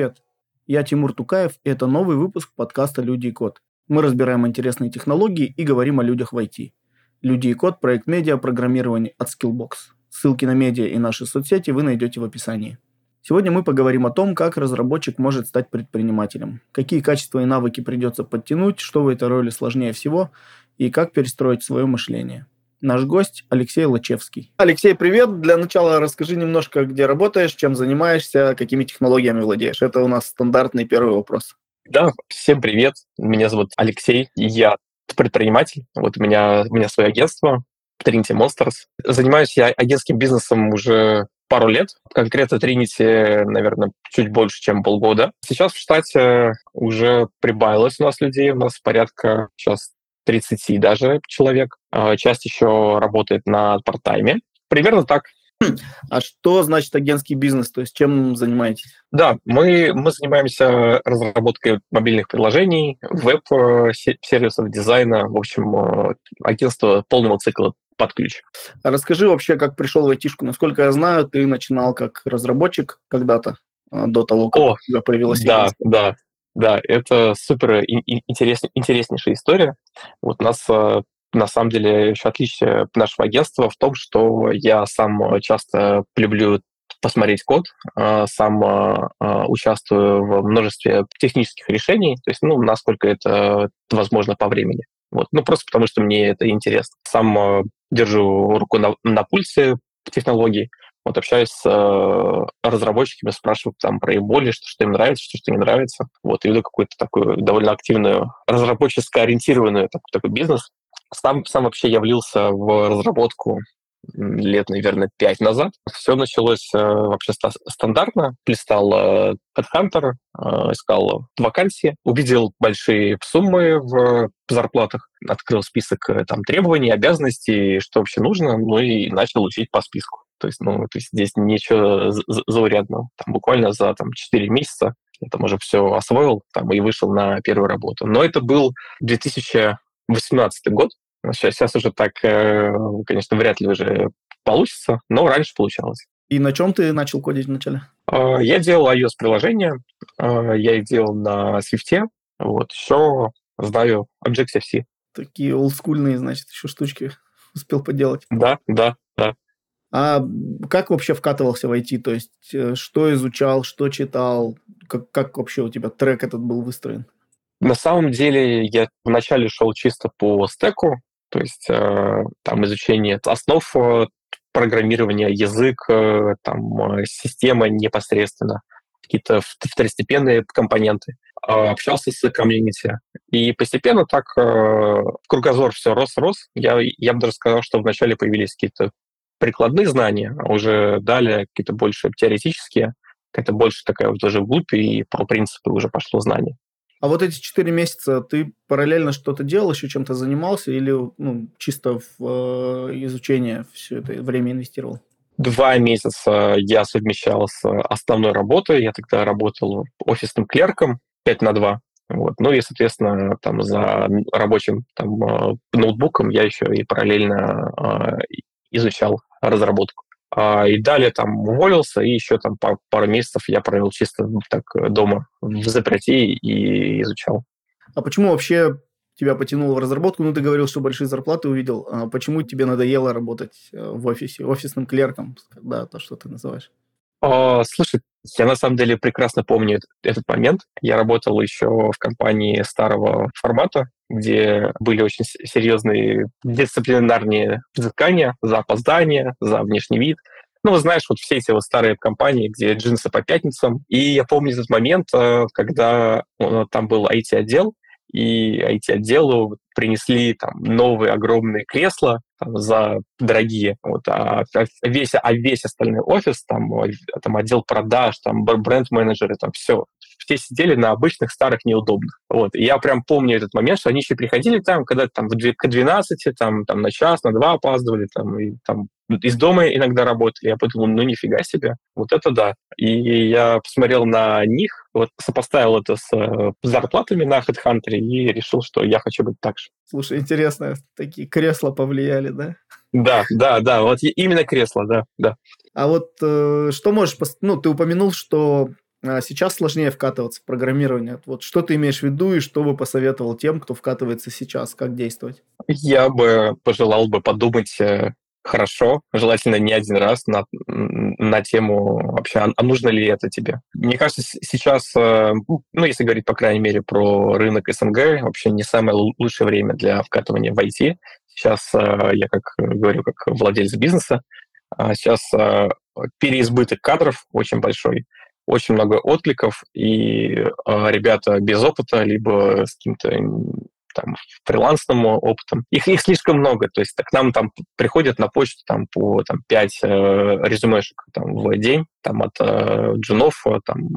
привет! Я Тимур Тукаев, и это новый выпуск подкаста «Люди и код». Мы разбираем интересные технологии и говорим о людях в IT. «Люди и код» – проект медиа программирования от Skillbox. Ссылки на медиа и наши соцсети вы найдете в описании. Сегодня мы поговорим о том, как разработчик может стать предпринимателем, какие качества и навыки придется подтянуть, что в этой роли сложнее всего и как перестроить свое мышление. Наш гость Алексей Лачевский. Алексей, привет. Для начала расскажи немножко, где работаешь, чем занимаешься, какими технологиями владеешь. Это у нас стандартный первый вопрос. Да, всем привет. Меня зовут Алексей, я предприниматель. Вот у меня, у меня свое агентство Trinity Monsters. Занимаюсь я агентским бизнесом уже пару лет. Конкретно Trinity, наверное, чуть больше, чем полгода. Сейчас в штате уже прибавилось у нас людей. У нас порядка сейчас 30 даже человек. А, часть еще работает на парт-тайме. Примерно так. А что значит агентский бизнес? То есть чем занимаетесь? Да, мы, мы занимаемся разработкой мобильных приложений, веб-сервисов, дизайна. В общем, э, агентство полного цикла под ключ. А расскажи вообще, как пришел в айтишку. Насколько я знаю, ты начинал как разработчик когда-то, э, до того, как О, у тебя появилась Да, да, да, это супер интерес, интереснейшая история. Вот у нас э, на самом деле еще отличие нашего агентства в том, что я сам часто люблю посмотреть код, э, сам э, участвую в множестве технических решений, то есть, ну, насколько это возможно по времени. Вот. Ну, просто потому что мне это интересно. Сам держу руку на, на пульсе технологий, вот общаюсь с э, разработчиками, спрашиваю там про их боли, что, что им нравится, что, что не нравится. Вот, и веду какую-то такую довольно активную, разработческо ориентированную такой, такой бизнес. Сам, сам вообще я влился в разработку лет, наверное, пять назад. Все началось э, вообще ста- стандартно. Плестал э, Headhunter, э, искал вакансии, увидел большие суммы в зарплатах, открыл список э, там требований, обязанностей, что вообще нужно, ну и начал учить по списку. То есть, ну, то есть здесь ничего заурядного. Там буквально за там, 4 месяца я там уже все освоил там, и вышел на первую работу. Но это был 2018 год. Сейчас, сейчас уже так, э, конечно, вряд ли уже получится, но раньше получалось. И на чем ты начал кодить вначале? А, я делал iOS-приложения, а, я их делал на Swift, вот, еще знаю Objective-C. Такие олдскульные, значит, еще штучки успел поделать. Да, да. А как вообще вкатывался в IT? То есть, э, что изучал, что читал? Как, как вообще у тебя трек этот был выстроен? На самом деле, я вначале шел чисто по стеку, то есть э, там изучение основ э, программирования, язык, э, там э, система непосредственно, какие-то второстепенные компоненты. Э, общался с комьюнити. И постепенно так э, кругозор все рос-рос. Я, я бы даже сказал, что вначале появились какие-то прикладные знания, а уже далее какие-то больше теоретические, какая-то больше такая вот уже вглубь, и про принципы уже пошло знание. А вот эти четыре месяца ты параллельно что-то делал, еще чем-то занимался или ну, чисто в э, изучение все это время инвестировал? Два месяца я совмещал с основной работой. Я тогда работал офисным клерком 5 на 2. Вот. Ну и, соответственно, там за рабочим там, э, ноутбуком я еще и параллельно э, изучал разработку. А, и далее там уволился, и еще там пару, месяцев я провел чисто так дома в заперти и изучал. А почему вообще тебя потянуло в разработку? Ну, ты говорил, что большие зарплаты увидел. А почему тебе надоело работать э, в офисе, офисным клерком, да, то, что ты называешь? О, слушай, я на самом деле прекрасно помню этот момент. Я работал еще в компании старого формата, где были очень серьезные дисциплинарные взыскания за опоздание, за внешний вид. Ну, знаешь, вот все эти вот старые компании, где джинсы по пятницам. И я помню этот момент, э, когда ну, там был IT-отдел, и IT-отделу принесли там новые огромные кресла там, за дорогие, вот, а, а весь, а весь остальной офис, там, там отдел продаж, там бренд-менеджеры, там все, все сидели на обычных старых неудобных. Вот. И я прям помню этот момент, что они еще приходили там, когда там к 12, там, там на час, на два опаздывали, там, и там из дома иногда работали. Я подумал, ну нифига себе, вот это да. И я посмотрел на них, вот сопоставил это с э, зарплатами на HeadHunter и решил, что я хочу быть так же. Слушай, интересно, такие кресла повлияли, да? Да, да, да, вот именно кресла, да, да. А вот э, что можешь, ну, ты упомянул, что сейчас сложнее вкатываться в программирование. Вот что ты имеешь в виду и что бы посоветовал тем, кто вкатывается сейчас, как действовать? Я бы пожелал бы подумать э, хорошо, желательно не один раз на, на тему вообще, а, а нужно ли это тебе. Мне кажется, сейчас, э, ну, если говорить, по крайней мере, про рынок СНГ, вообще не самое лучшее время для вкатывания в IT. Сейчас э, я, как говорю, как владелец бизнеса, а сейчас переизбыток кадров очень большой, очень много откликов, и ребята без опыта, либо с каким-то там, фрилансным опытом. Их, их слишком много. То есть к нам там приходят на почту там, по там, 5 э, резюмешек там, в день там, от э, джунов, э, там,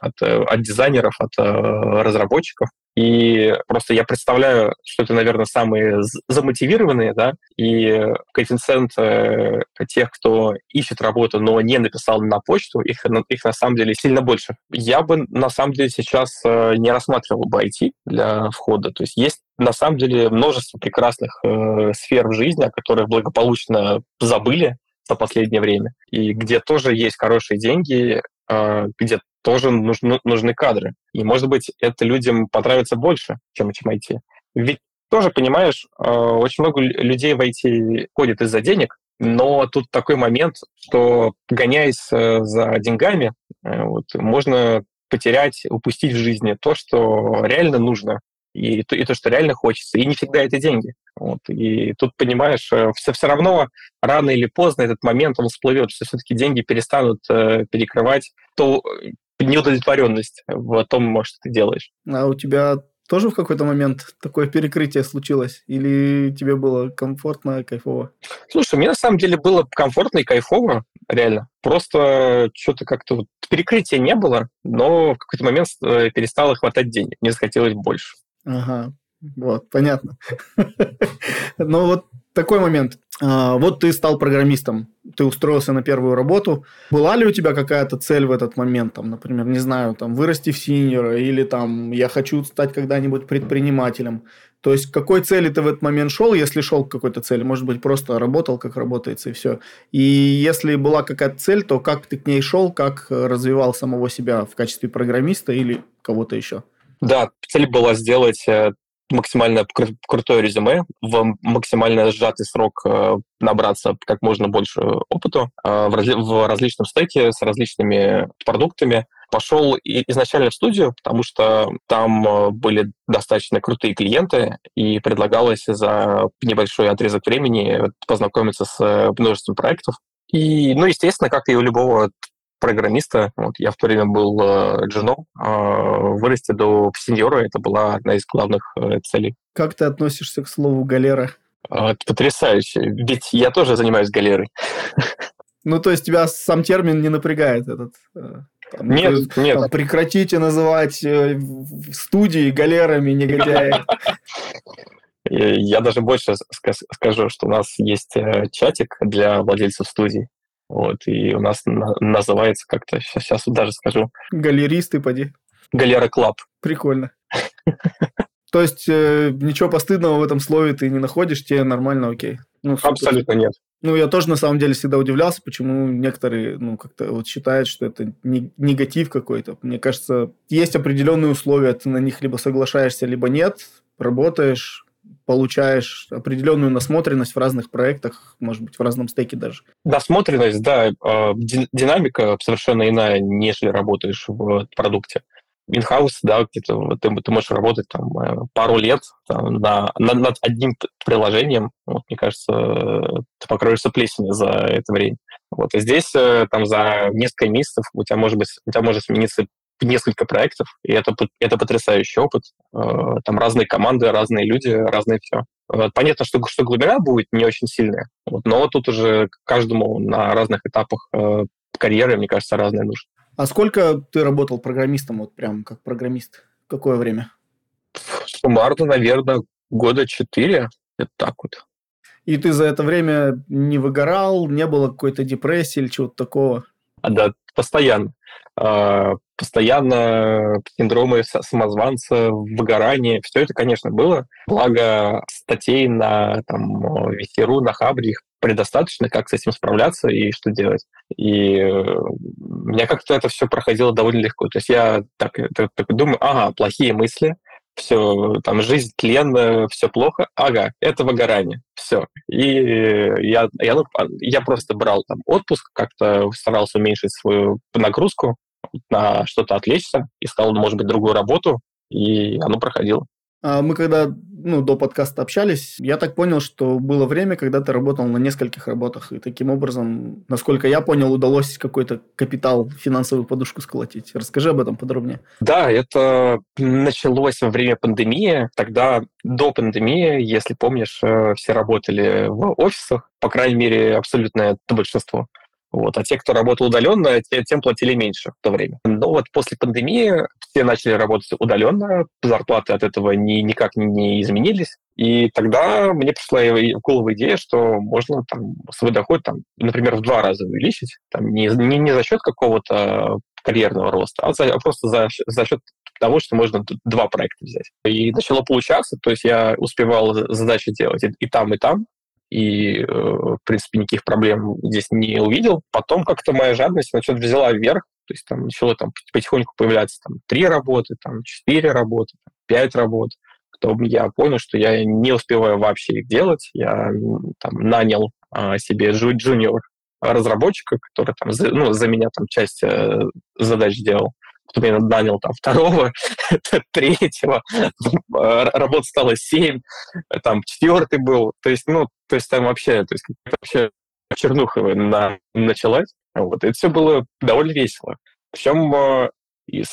от, э, от дизайнеров, от э, разработчиков. И просто я представляю, что это, наверное, самые замотивированные, да, и коэффициент э, тех, кто ищет работу, но не написал на почту, их, их на самом деле сильно больше. Я бы на самом деле сейчас э, не рассматривал бы IT для входа. То есть есть на самом деле множество прекрасных э, сфер в жизни, о которых благополучно забыли за последнее время, и где тоже есть хорошие деньги, э, где тоже нужны, нужны кадры. И, может быть, это людям понравится больше, чем, чем IT. Ведь тоже, понимаешь, э, очень много людей в IT ходит из-за денег, но тут такой момент, что гоняясь э, за деньгами, э, вот, можно потерять, упустить в жизни то, что реально нужно, и то, и то, что реально хочется. И не всегда это деньги. Вот. И тут, понимаешь, все, все равно рано или поздно этот момент, он всплывет, что все-таки деньги перестанут э, перекрывать то, неудовлетворенность в том, что ты делаешь. А у тебя тоже в какой-то момент такое перекрытие случилось? Или тебе было комфортно, кайфово? Слушай, мне на самом деле было комфортно и кайфово, реально. Просто что-то как-то вот перекрытия не было, но в какой-то момент э, перестало хватать денег, мне захотелось больше. Ага, вот, понятно. Но вот такой момент. А, вот ты стал программистом, ты устроился на первую работу. Была ли у тебя какая-то цель в этот момент, там, например, не знаю, там, вырасти в синьора или там, я хочу стать когда-нибудь предпринимателем? То есть, к какой цели ты в этот момент шел, если шел к какой-то цели? Может быть, просто работал, как работается, и все. И если была какая-то цель, то как ты к ней шел, как развивал самого себя в качестве программиста или кого-то еще? Да, цель была сделать э, максимально кру- крутое резюме, в максимально сжатый срок э, набраться как можно больше опыту э, в, разли- в различном стеке с различными продуктами. Пошел изначально в студию, потому что там э, были достаточно крутые клиенты, и предлагалось за небольшой отрезок времени познакомиться с множеством проектов. И, ну, естественно, как и у любого программиста. Вот, я в то время был э, джуном. Э, вырасти до сеньора – это была одна из главных э, целей. Как ты относишься к слову «галера»? Э, это потрясающе. Ведь я тоже занимаюсь галерой. Ну, то есть тебя сам термин не напрягает этот? Э, там, нет, ты, нет. Там, прекратите называть э, студии галерами негодяи. Я даже больше скажу, что у нас есть э, чатик для владельцев студий. Вот, и у нас на, называется как-то, сейчас, сейчас даже скажу. Галеристы, поди. Галера Club. Прикольно. То есть э, ничего постыдного в этом слове ты не находишь, тебе нормально, окей. Ну, Абсолютно нет. Ну, я тоже на самом деле всегда удивлялся, почему некоторые, ну, как-то вот считают, что это не, негатив какой-то. Мне кажется, есть определенные условия, ты на них либо соглашаешься, либо нет, работаешь, получаешь определенную насмотренность в разных проектах, может быть, в разном стеке даже. Насмотренность, да, а, динамика совершенно иная, нежели работаешь в продукте. Инхаус, да, где-то ты, ты можешь работать там э, пару лет там, на, на, над одним приложением. Вот, мне кажется, ты покроешься плесенью за это время. Вот, и здесь э, там за несколько месяцев у тебя может быть, у тебя может смениться несколько проектов, и это, это потрясающий опыт. Э, там разные команды, разные люди, разные все. Э, понятно, что, что глубина будет не очень сильная, вот, но тут уже каждому на разных этапах э, карьеры, мне кажется, разные нужны. А сколько ты работал программистом, вот прям как программист? Какое время? Суммарно, наверное, года четыре, это так вот. И ты за это время не выгорал, не было какой-то депрессии или чего-то такого? А, да, постоянно. А, постоянно синдромы самозванца, выгорание, все это, конечно, было. Благо статей на там, Весеру, на Хабре их предостаточно, как с этим справляться и что делать. И э, меня как-то это все проходило довольно легко. То есть я так, так, так думаю, ага, плохие мысли, все, там, жизнь, тлен, все плохо, ага, это выгорание, все. И я, я, ну, я просто брал там отпуск, как-то старался уменьшить свою нагрузку, на что-то отвлечься, искал, может быть, другую работу, и оно проходило. А мы когда ну, до подкаста общались, я так понял, что было время, когда ты работал на нескольких работах, и таким образом, насколько я понял, удалось какой-то капитал, финансовую подушку сколотить. Расскажи об этом подробнее. Да, это началось во время пандемии. Тогда до пандемии, если помнишь, э, все работали в офисах, по крайней мере, абсолютное большинство. Вот. А те, кто работал удаленно, тем платили меньше в то время. Но вот после пандемии все начали работать удаленно, зарплаты от этого ни, никак не изменились. И тогда мне пришла в голову идея, что можно там, свой доход, там, например, в два раза увеличить. Там, не, не, не за счет какого-то карьерного роста, а, за, а просто за, за счет того, что можно два проекта взять. И начало получаться, то есть я успевал задачи делать и, и там, и там, и, э, в принципе, никаких проблем здесь не увидел. Потом как-то моя жадность начала взяла вверх, то есть там начало там потихоньку появляться там три работы, там четыре работы, там, пять работ. Потом я понял, что я не успеваю вообще их делать. Я там нанял а, себе джуниор разработчика, который там за, ну, за меня там часть э, задач делал потом я нанял там второго, третьего, работ стало семь, там четвертый был, то есть, ну, то есть там вообще, то есть вообще чернуха на, началась, вот, это все было довольно весело. Причем э, из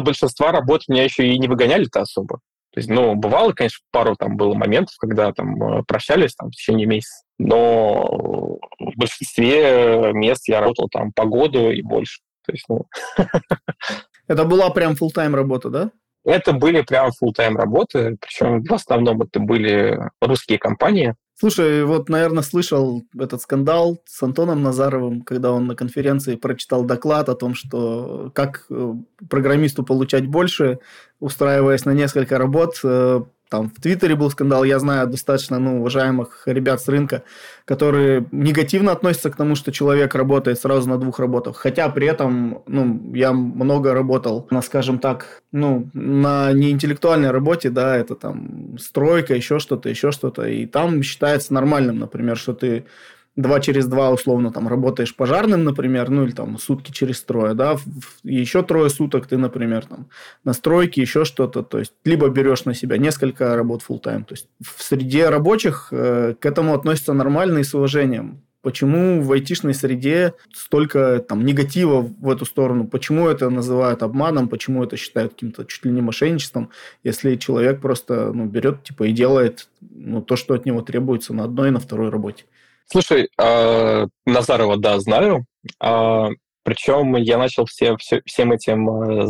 большинства работ меня еще и не выгоняли-то особо. То есть, ну, бывало, конечно, пару там было моментов, когда там э, прощались там в течение месяца, но в большинстве мест я работал там по году и больше. То есть, ну... Это была прям full-time работа, да? Это были прям full-time работы, причем в основном это были русские компании. Слушай, вот, наверное, слышал этот скандал с Антоном Назаровым, когда он на конференции прочитал доклад о том, что как э, программисту получать больше, устраиваясь на несколько работ, э, там в Твиттере был скандал, я знаю достаточно ну, уважаемых ребят с рынка, которые негативно относятся к тому, что человек работает сразу на двух работах. Хотя при этом ну, я много работал на, скажем так, ну, на неинтеллектуальной работе, да, это там стройка, еще что-то, еще что-то. И там считается нормальным, например, что ты два через два, условно, там, работаешь пожарным, например, ну, или там сутки через трое, да, еще трое суток ты, например, там, на стройке, еще что-то, то есть, либо берешь на себя несколько работ full time то есть, в среде рабочих э, к этому относятся нормально и с уважением. Почему в айтишной среде столько там негатива в эту сторону? Почему это называют обманом? Почему это считают каким-то чуть ли не мошенничеством? Если человек просто ну, берет типа и делает ну, то, что от него требуется на одной и на второй работе. Слушай, э, Назарова, да, знаю. Э, причем я начал все, все, всем этим э,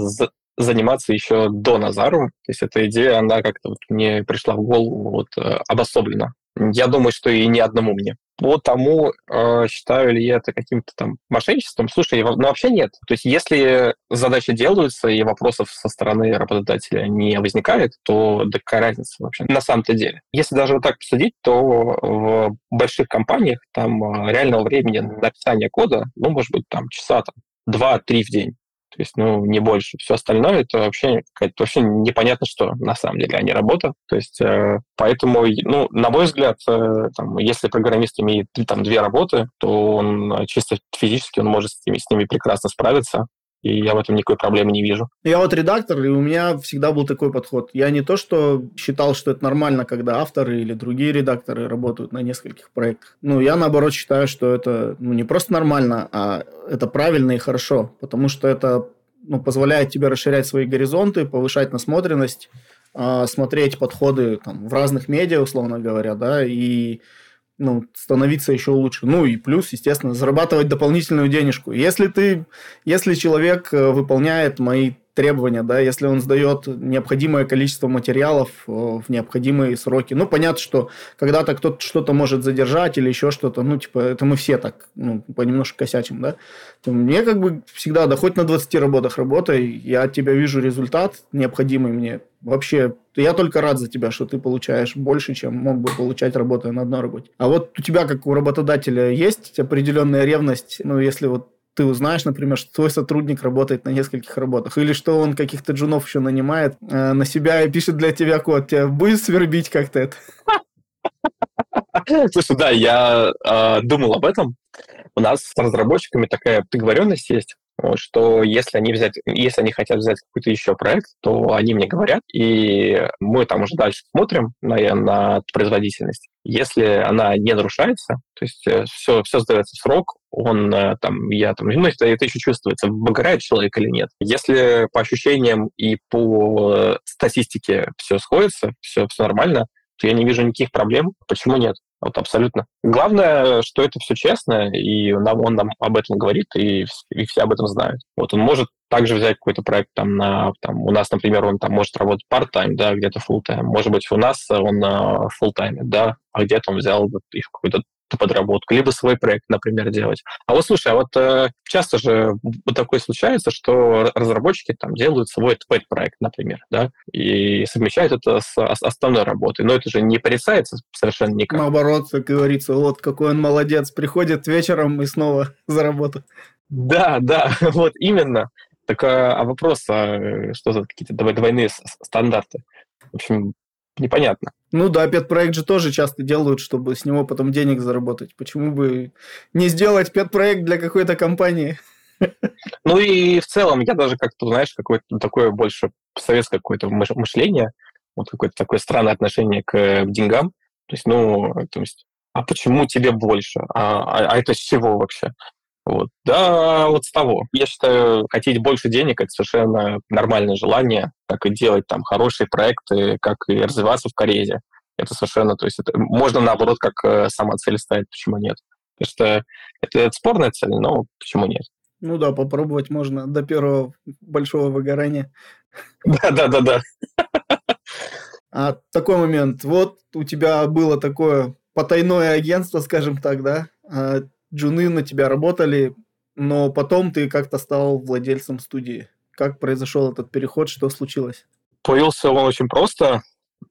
заниматься еще до Назарова. То есть эта идея, она как-то вот мне пришла в голову вот, э, обособленно. Я думаю, что и не одному мне по тому, э, считаю ли я это каким-то там мошенничеством, слушай, ну вообще нет. То есть если задачи делаются и вопросов со стороны работодателя не возникает, то да какая разница вообще на самом-то деле. Если даже вот так посудить, то в больших компаниях там э, реального времени на написание кода, ну, может быть, там часа там, два-три в день. То есть, ну, не больше. Все остальное это вообще, вообще непонятно что, на самом деле, а не работа. То есть, э, поэтому, ну, на мой взгляд, э, там, если программист имеет там две работы, то он э, чисто физически он может с ними, с ними прекрасно справиться и я в этом никакой проблемы не вижу. Я вот редактор, и у меня всегда был такой подход. Я не то, что считал, что это нормально, когда авторы или другие редакторы работают на нескольких проектах. Ну, я наоборот считаю, что это ну, не просто нормально, а это правильно и хорошо, потому что это ну, позволяет тебе расширять свои горизонты, повышать насмотренность, а, смотреть подходы там, в разных медиа, условно говоря, да, и ну, становиться еще лучше. Ну и плюс, естественно, зарабатывать дополнительную денежку. Если ты, если человек э, выполняет мои требования, да, если он сдает необходимое количество материалов э, в необходимые сроки. Ну, понятно, что когда-то кто-то что-то может задержать или еще что-то, ну, типа, это мы все так, ну, понемножку косячим, да. Мне как бы всегда, да хоть на 20 работах работай, я от тебя вижу результат необходимый мне. Вообще, я только рад за тебя, что ты получаешь больше, чем мог бы получать, работая на одной работе. А вот у тебя, как у работодателя, есть определенная ревность, ну, если вот ты узнаешь, например, что твой сотрудник работает на нескольких работах, или что он каких-то джунов еще нанимает э, на себя и пишет для тебя код, тебя будет свербить как-то это? Слушай, да, я э, думал об этом. У нас с разработчиками такая договоренность есть, что если они взять, если они хотят взять какой-то еще проект, то они мне говорят, и мы там уже дальше смотрим на, на производительность. Если она не нарушается, то есть все, э, все сдается в срок, он э, там, я там, ну, это, это еще чувствуется, выгорает человек или нет. Если по ощущениям и по э, статистике все сходится, все, все нормально, то я не вижу никаких проблем. Почему нет? Вот абсолютно. Главное, что это все честно, и нам, он нам об этом говорит, и, и все об этом знают. Вот он может также взять какой-то проект там на... Там, у нас, например, он там может работать part-time, да, где-то full-time. Может быть, у нас он на full-time, да, а где-то он взял их какой-то подработку, либо свой проект, например, делать. А вот слушай, а вот э, часто же вот такое случается, что разработчики там делают свой проект, например, да, и совмещают это с основной работой. Но это же не порицается совершенно никак. Наоборот, как говорится, вот какой он молодец, приходит вечером и снова за работу. Да, да, вот именно. Так, а, а вопрос, а что за какие-то двойные стандарты? В общем, непонятно. Ну да, пет-проект же тоже часто делают, чтобы с него потом денег заработать. Почему бы не сделать пет-проект для какой-то компании? Ну и в целом я даже как-то, знаешь, какое-то такое больше советское какое-то мышление, вот какое-то такое странное отношение к деньгам. То есть, ну, то есть, а почему тебе больше? А, а, а это с чего вообще? Вот. Да, вот с того. Я считаю, хотеть больше денег – это совершенно нормальное желание, как и делать там хорошие проекты, как и развиваться в карьере. Это совершенно, то есть это, можно наоборот как э, сама цель ставить, почему нет. Потому что это, это спорная цель, но почему нет? Ну да, попробовать можно до первого большого выгорания. Да-да-да-да. А такой момент. Вот у тебя было такое потайное агентство, скажем так, да? Джуны на тебя работали, но потом ты как-то стал владельцем студии. Как произошел этот переход, что случилось? Появился он очень просто.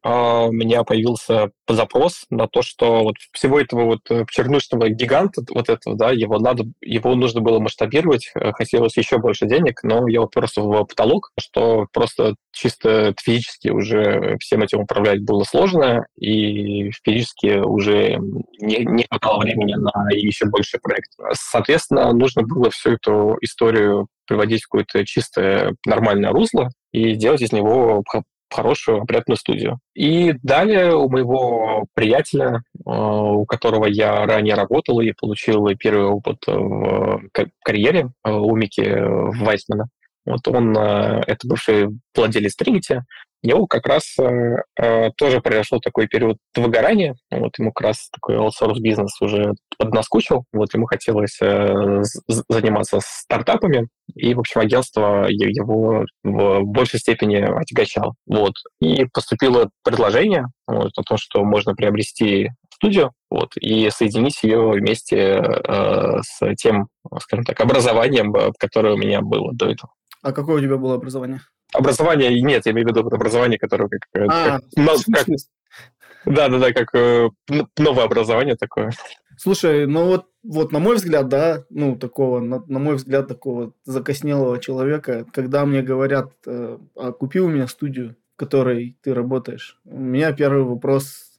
А, у меня появился запрос на то, что вот всего этого вот э, чернушного гиганта, вот этого, да, его надо, его нужно было масштабировать, э, хотелось еще больше денег, но я уперся в потолок, что просто чисто физически уже всем этим управлять было сложно, и физически уже не, не хватало времени на еще больше проект. Соответственно, нужно было всю эту историю приводить в какое-то чистое нормальное русло и делать из него хорошую, опрятную студию. И далее у моего приятеля, э, у которого я ранее работал и получил первый опыт в карьере, э, у Мики Вайсмана, вот он, э, это бывший владелец Trinity, него как раз э, э, тоже произошел такой период выгорания. Вот ему как раз такой аутсорс бизнес уже поднаскучил. Вот ему хотелось э, заниматься стартапами, и, в общем, агентство его в большей степени отягощало. Вот. И поступило предложение вот, о том, что можно приобрести студию вот, и соединить ее вместе э, с тем, скажем так, образованием, которое у меня было до этого. А какое у тебя было образование? Образование нет, я имею в виду образование, которое как... Э, а, как, но, как да, да, да, как э, новое образование такое. Слушай, ну вот, вот на мой взгляд, да, ну такого, на, на мой взгляд, такого закоснелого человека, когда мне говорят, э, а купи у меня студию, в которой ты работаешь, у меня первый вопрос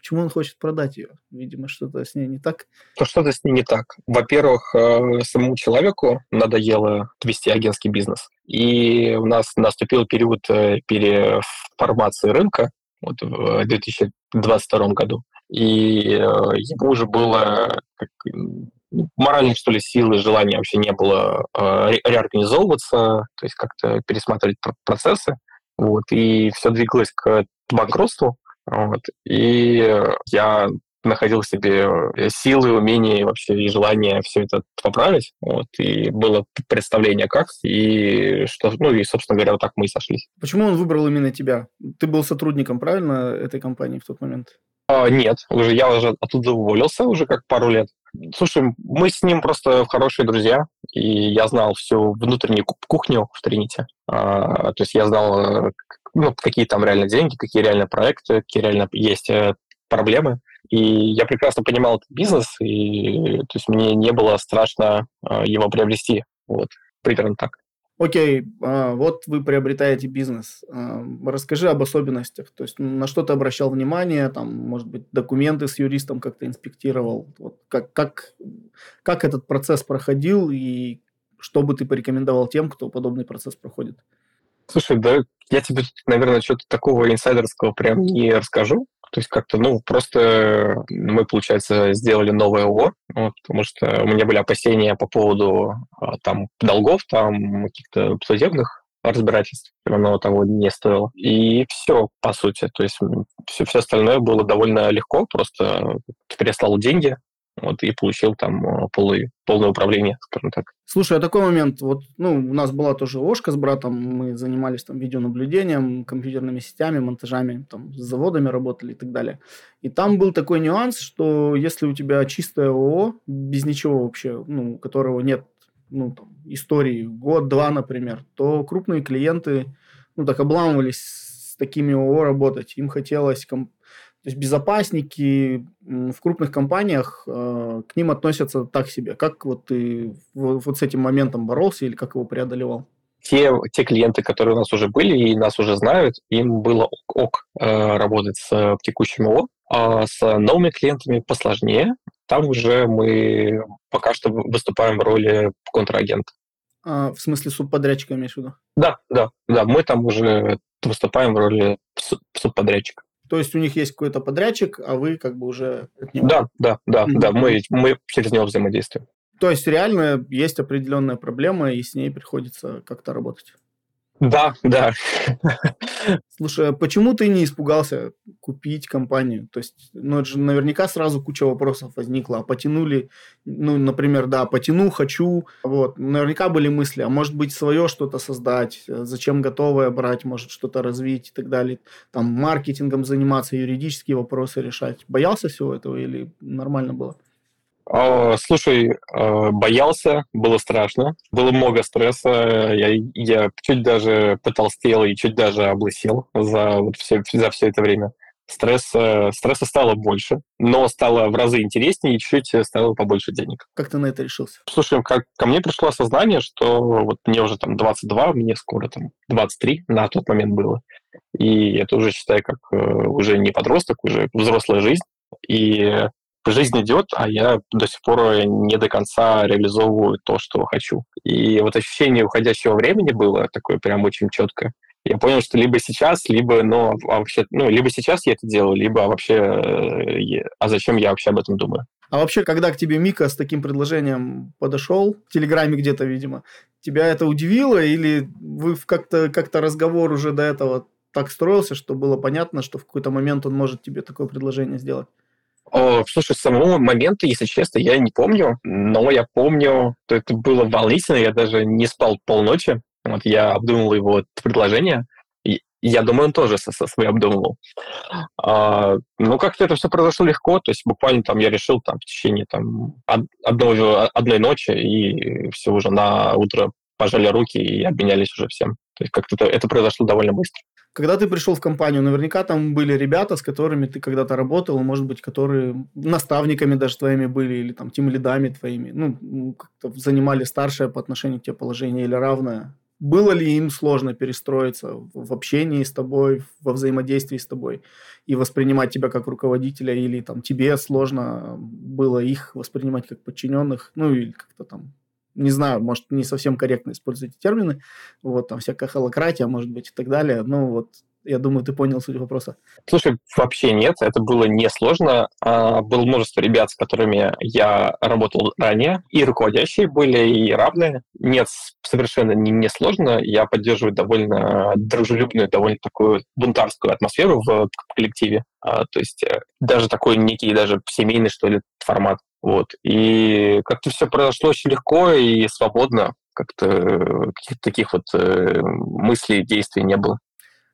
Почему он хочет продать ее? Видимо, что-то с ней не так. То что-то с ней не так. Во-первых, э, самому человеку надоело вести агентский бизнес. И у нас наступил период э, переформации рынка вот в 2022 году. И э, ему уже было как, моральной, что ли, силы, желания вообще не было реорганизовываться, то есть как-то пересматривать процессы. Вот, и все двигалось к банкротству. Вот. И я находил в себе э, силы, умения вообще и желание все это поправить. Вот, и было представление как, и что, ну и, собственно говоря, вот так мы и сошлись. Почему он выбрал именно тебя? Ты был сотрудником, правильно, этой компании в тот момент? А, нет, уже я уже оттуда уволился уже как пару лет. Слушай, мы с ним просто хорошие друзья, и я знал всю внутреннюю кухню в Трините. А, то есть я знал, э, ну, какие там реально деньги, какие реально проекты, какие реально есть э, проблемы. И я прекрасно понимал этот бизнес, и то есть мне не было страшно э, его приобрести. Вот, примерно так. Окей, а, вот вы приобретаете бизнес. А, расскажи об особенностях. То есть на что ты обращал внимание, там, может быть, документы с юристом как-то инспектировал. Вот как, как, как этот процесс проходил и что бы ты порекомендовал тем, кто подобный процесс проходит? Слушай, да я тебе, наверное, что-то такого инсайдерского прям не расскажу. То есть как-то, ну, просто мы, получается, сделали новое ООО, вот, потому что у меня были опасения по поводу а, там долгов, там каких-то судебных разбирательств, оно того не стоило. И все, по сути. То есть все, все остальное было довольно легко, просто переслал деньги, вот, и получил там э, полный, полное управление, скажем так. Слушай, а такой момент, вот, ну, у нас была тоже ложка с братом, мы занимались там видеонаблюдением, компьютерными сетями, монтажами, там, с заводами работали и так далее. И там был такой нюанс, что если у тебя чистое ООО, без ничего вообще, ну, у которого нет ну, там, истории, год-два, например, то крупные клиенты, ну, так обламывались с такими ООО работать. Им хотелось комп- то есть безопасники в крупных компаниях э, к ним относятся так себе. Как вот ты вот с этим моментом боролся или как его преодолевал? Те, те клиенты, которые у нас уже были и нас уже знают, им было ок, ок э, работать с текущим ООО, а с новыми клиентами посложнее. Там уже мы пока что выступаем в роли контрагента. А, в смысле субподрядчика имеешь в виду? Да, да, да. Мы там уже выступаем в роли субподрядчика. То есть у них есть какой-то подрядчик, а вы как бы уже... Да, да, да, mm-hmm. да, мы, мы через него взаимодействуем. То есть реально есть определенная проблема, и с ней приходится как-то работать. Да, да. Слушай, а почему ты не испугался купить компанию? То есть, ну, это же наверняка сразу куча вопросов возникла. А потянули, ну, например, да, потяну, хочу. Вот, наверняка были мысли, а может быть свое что-то создать, зачем готовое брать, может что-то развить и так далее. Там маркетингом заниматься, юридические вопросы решать. Боялся всего этого или нормально было? Слушай, а, боялся, было страшно, было много стресса, я, я чуть даже потолстел и чуть даже облысел за, вот все, за все это время. Стресса, стресса стало больше, но стало в разы интереснее и чуть-чуть стало побольше денег. Как ты на это решился? Слушай, как, ко мне пришло осознание, что вот мне уже там 22, мне скоро там 23 на тот момент было. И это уже, считай, как э, уже не подросток, уже взрослая жизнь. И жизнь идет, а я до сих пор не до конца реализовываю то, что хочу. И вот ощущение уходящего времени было такое прям очень четкое. Я понял, что либо сейчас, либо, ну, а вообще, ну, либо сейчас я это делаю, либо вообще, э, а зачем я вообще об этом думаю? А вообще, когда к тебе Мика с таким предложением подошел, в Телеграме где-то, видимо, тебя это удивило или вы как-то как разговор уже до этого так строился, что было понятно, что в какой-то момент он может тебе такое предложение сделать? О, слушай, самого момента, если честно, я не помню, но я помню, что это было волнительно, я даже не спал полночи, вот я обдумывал его предложение, и я думаю, он тоже со, со своей обдумывал. А, ну, как-то это все произошло легко, то есть буквально там я решил там в течение там одной, одной ночи, и все уже на утро пожали руки и обменялись уже всем. То есть как-то это, это произошло довольно быстро. Когда ты пришел в компанию, наверняка там были ребята, с которыми ты когда-то работал, может быть, которые наставниками даже твоими были, или там тем лидами твоими, ну, как-то занимали старшее по отношению к тебе положение или равное. Было ли им сложно перестроиться в общении с тобой, во взаимодействии с тобой и воспринимать тебя как руководителя, или там тебе сложно было их воспринимать как подчиненных, ну или как-то там не знаю, может, не совсем корректно используете термины, вот, там всякая холократия, может быть, и так далее, ну, вот, Я думаю, ты понял суть вопроса. Слушай, вообще нет, это было несложно. А, было множество ребят, с которыми я работал ранее, и руководящие были, и равные. Нет, совершенно не, не сложно. Я поддерживаю довольно дружелюбную, довольно такую бунтарскую атмосферу в коллективе. А, то есть э, даже такой некий, даже семейный, что ли, формат. Вот. И как-то все произошло очень легко и свободно. Как-то э, таких вот э, мыслей, действий не было.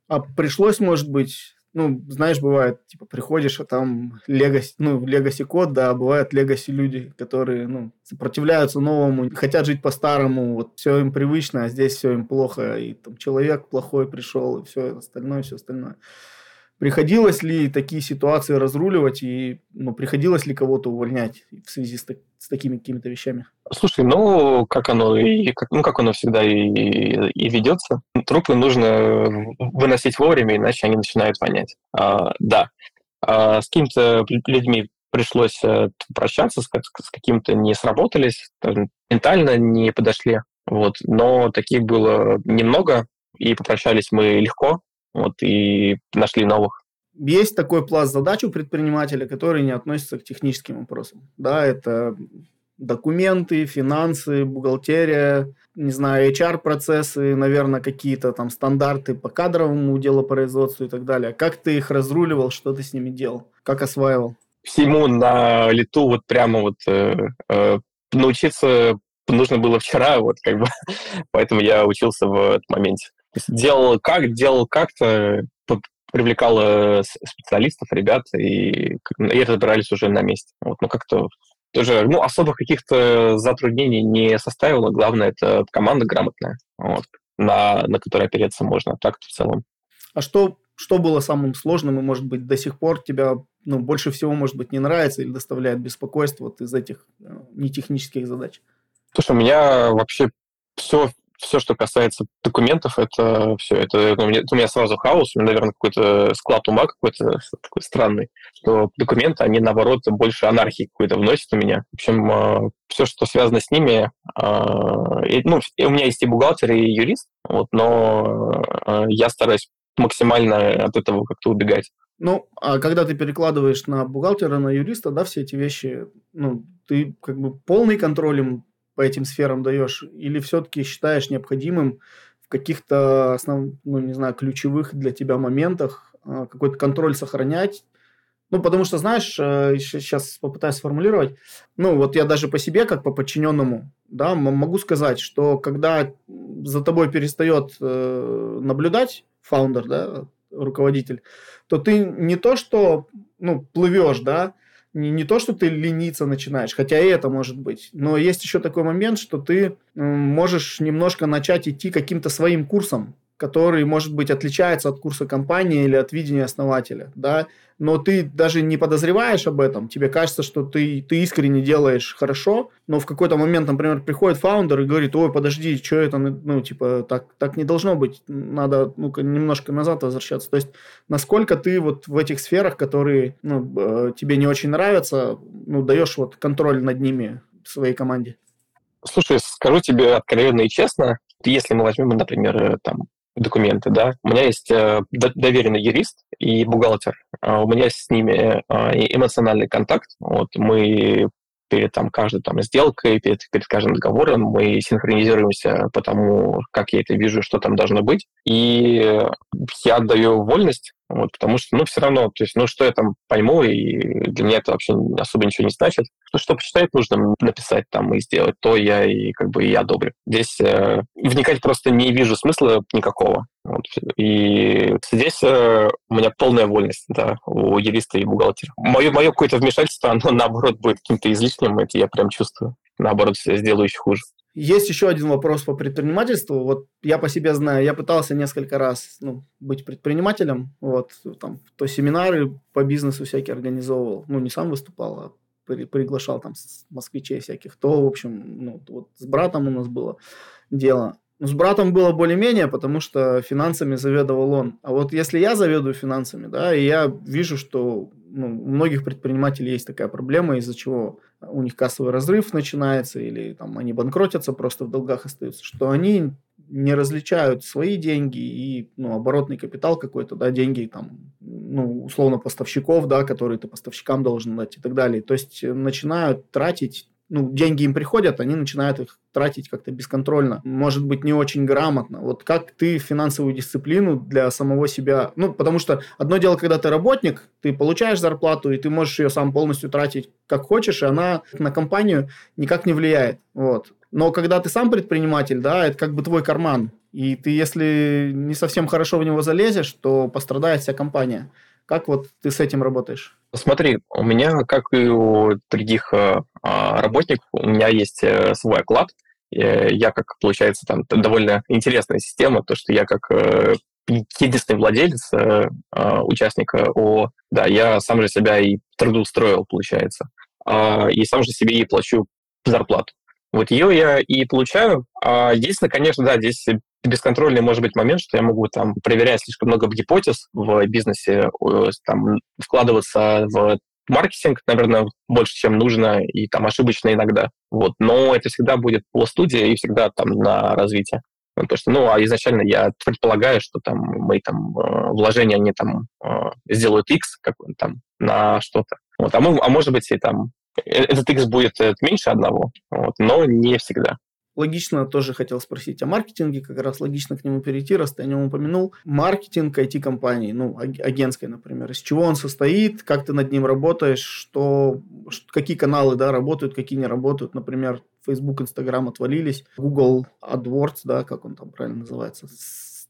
А пришлось, может быть, ну, знаешь, бывает, типа, приходишь, а там легаси, ну, легаси код, да, бывают легаси люди, которые, ну, сопротивляются новому, хотят жить по-старому, вот все им привычно, а здесь все им плохо, и там человек плохой пришел, и все остальное, все остальное. Приходилось ли такие ситуации разруливать и ну, приходилось ли кого-то увольнять в связи с, так, с такими какими-то вещами? Слушай, ну как оно и как, ну как оно всегда и, и ведется. Трупы нужно выносить вовремя, иначе они начинают вонять. А, да, а, с какими-то людьми пришлось э, прощаться, с, с каким-то не сработались, ментально не подошли. Вот, но таких было немного, и попрощались мы легко, вот, и нашли новых. Есть такой пласт задач у предпринимателя, который не относится к техническим вопросам. Да, это документы, финансы, бухгалтерия, не знаю, HR-процессы, наверное, какие-то там стандарты по кадровому делопроизводству и так далее. Как ты их разруливал, что ты с ними делал, как осваивал? Всему на лету вот прямо вот э, э, научиться нужно было вчера, вот как бы, поэтому я учился в этом моменте делал как, делал как-то, привлекал э, специалистов, ребят, и, и разбирались уже на месте. Вот, ну, как-то тоже, ну, особых каких-то затруднений не составило. Главное, это команда грамотная, вот, на, на которой опереться можно. А так в целом. А что, что было самым сложным и, может быть, до сих пор тебя ну, больше всего, может быть, не нравится или доставляет беспокойство вот из этих э, нетехнических задач? Слушай, у меня вообще все все, что касается документов, это все. Это у меня, у меня сразу хаос, у меня, наверное, какой-то склад ума какой-то такой странный, что документы, они, наоборот, больше анархии какой-то вносят у меня. В общем, а, все, что связано с ними, а, ну, у меня есть и бухгалтер, и юрист, вот, но а, я стараюсь максимально от этого как-то убегать. Ну, а когда ты перекладываешь на бухгалтера, на юриста, да, все эти вещи, ну, ты как бы полный контроль им по этим сферам даешь, или все-таки считаешь необходимым в каких-то основ, ну, не знаю, ключевых для тебя моментах а, какой-то контроль сохранять? Ну, потому что, знаешь, сейчас э, попытаюсь сформулировать. Ну, вот я даже по себе, как по подчиненному, да, могу сказать, что когда за тобой перестает э, наблюдать фаундер, да, руководитель, то ты не то, что ну, плывешь, да, не, не то, что ты лениться начинаешь, хотя и это может быть, но есть еще такой момент, что ты можешь немножко начать идти каким-то своим курсом, который, может быть, отличается от курса компании или от видения основателя, да, но ты даже не подозреваешь об этом, тебе кажется, что ты, ты искренне делаешь хорошо, но в какой-то момент, например, приходит фаундер и говорит, ой, подожди, что это, ну, типа, так, так не должно быть, надо, ну немножко назад возвращаться, то есть, насколько ты вот в этих сферах, которые, ну, э, тебе не очень нравятся, ну, даешь вот контроль над ними своей команде? Слушай, скажу тебе откровенно и честно, если мы возьмем, например, э, там, документы, да. У меня есть э, доверенный юрист и бухгалтер. А у меня с ними э, эмоциональный контакт. Вот мы перед там, каждой там, сделкой, перед, перед каждым договором мы синхронизируемся по тому, как я это вижу, что там должно быть. И я отдаю вольность вот, потому что, ну, все равно, то есть, ну, что я там пойму, и для меня это вообще особо ничего не значит. Ну, что почитать нужно написать там и сделать, то я и как бы и одобрю. Здесь э, вникать просто не вижу смысла никакого. Вот. И здесь э, у меня полная вольность, да, у юриста и бухгалтера. Мое, мое какое-то вмешательство, оно, наоборот, будет каким-то излишним, это я прям чувствую. Наоборот, сделаю еще хуже. Есть еще один вопрос по предпринимательству. Вот я по себе знаю, я пытался несколько раз ну, быть предпринимателем. Вот там то семинары по бизнесу всякие организовывал. Ну, не сам выступал, а при, приглашал там москвичей всяких. То, в общем, ну, вот с братом у нас было дело. Ну, с братом было более-менее, потому что финансами заведовал он. А вот если я заведую финансами, да, и я вижу, что ну, у многих предпринимателей есть такая проблема, из-за чего у них кассовый разрыв начинается, или там они банкротятся, просто в долгах остаются, что они не различают свои деньги и ну, оборотный капитал какой-то, да, деньги там, ну, условно, поставщиков, да, которые ты поставщикам должен дать и так далее. То есть начинают тратить ну, деньги им приходят, они начинают их тратить как-то бесконтрольно. Может быть, не очень грамотно. Вот как ты финансовую дисциплину для самого себя... Ну, потому что одно дело, когда ты работник, ты получаешь зарплату, и ты можешь ее сам полностью тратить как хочешь, и она на компанию никак не влияет. Вот. Но когда ты сам предприниматель, да, это как бы твой карман. И ты, если не совсем хорошо в него залезешь, то пострадает вся компания. Как вот ты с этим работаешь? Смотри, у меня, как и у других э, а, работников, у меня есть э, свой оклад. Я, как, получается, там довольно интересная система, то, что я как э, единственный владелец, а, участника ООО, да, я сам же себя и трудоустроил, получается. А, и сам же себе и плачу зарплату. Вот ее я и получаю. Единственное, конечно, да, здесь бесконтрольный может быть момент, что я могу там проверять слишком много гипотез в бизнесе, там, вкладываться в маркетинг, наверное, больше, чем нужно, и там ошибочно иногда. Вот. Но это всегда будет по студии и всегда там на развитие. Ну, потому что, ну, а изначально я предполагаю, что там мои там э, вложения, они там э, сделают X как там на что-то. Вот. А, мы, а может быть и там э, этот X будет меньше одного, вот, но не всегда. Логично тоже хотел спросить о маркетинге, как раз логично к нему перейти, раз ты о нем упомянул. Маркетинг IT-компании, ну, агентской, например, из чего он состоит, как ты над ним работаешь, что, какие каналы, да, работают, какие не работают, например, Facebook, Instagram отвалились, Google AdWords, да, как он там правильно называется,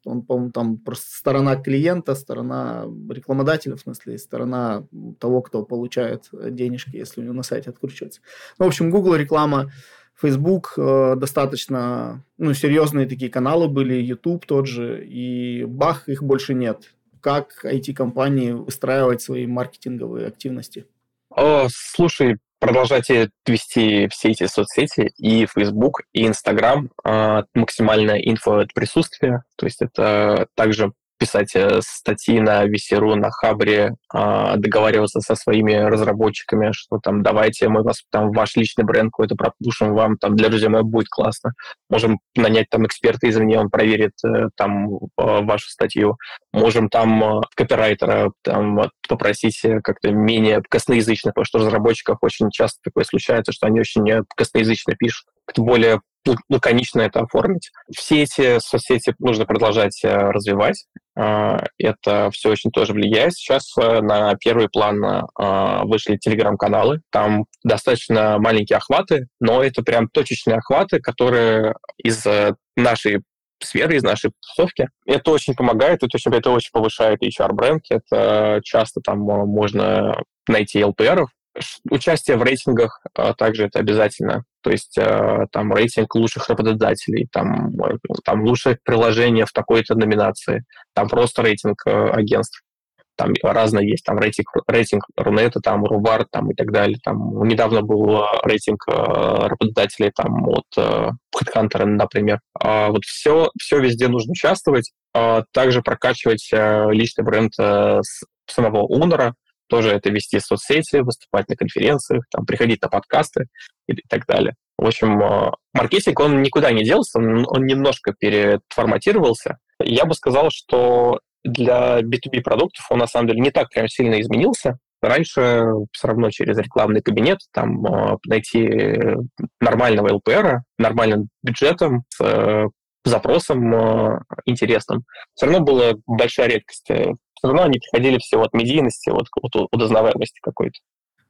он, по-моему, там просто сторона клиента, сторона рекламодателя, в смысле, сторона того, кто получает денежки, если у него на сайте откручивается. Ну, в общем, Google реклама, Facebook э, достаточно ну, серьезные такие каналы были, YouTube тот же, и бах, их больше нет. Как IT-компании выстраивать свои маркетинговые активности? О, слушай, продолжайте вести все эти соцсети, и Facebook, и Instagram, э, максимальная инфо от присутствия, то есть это также писать э, статьи на Весеру, на Хабре, а, договариваться со своими разработчиками, что там давайте мы вас там ваш личный бренд какой-то пропушим вам, там для резюме будет классно. Можем нанять там эксперта извне, он проверит э, там вашу статью. Можем там э, копирайтера там попросить как-то менее косноязычно, потому что разработчиков очень часто такое случается, что они очень косноязычно пишут, более лаконично это оформить. Все эти соцсети нужно продолжать развивать. А, это все очень тоже влияет. Сейчас э, на первый план вышли телеграм-каналы. Там достаточно маленькие охваты, но это прям точечные охваты, которые из э, нашей сферы, из нашей тусовки. Это очень помогает, это очень, это очень повышает HR-бренд. Это часто там можно найти LPR, Участие в рейтингах а, также это обязательно. То есть а, там рейтинг лучших работодателей, там, там лучшее приложение в такой-то номинации, там просто рейтинг а, агентств. Там разные есть, там рейтинг, рейтинг Рунета, там Рубар, там и так далее. Там недавно был рейтинг работодателей там от HeadHunter, например. Вот все, все везде нужно участвовать. Также прокачивать личный бренд самого Унора, тоже это вести соцсети, выступать на конференциях, там, приходить на подкасты и, и так далее. В общем, э, маркетинг, он никуда не делся, он, немножко переформатировался. Я бы сказал, что для B2B продуктов он на самом деле не так прям сильно изменился. Раньше все равно через рекламный кабинет там э, найти нормального LPR, нормальным бюджетом, с э, запросом интересным. Все равно была большая редкость все равно они приходили все от медийности, от, от удознаваемости какой-то.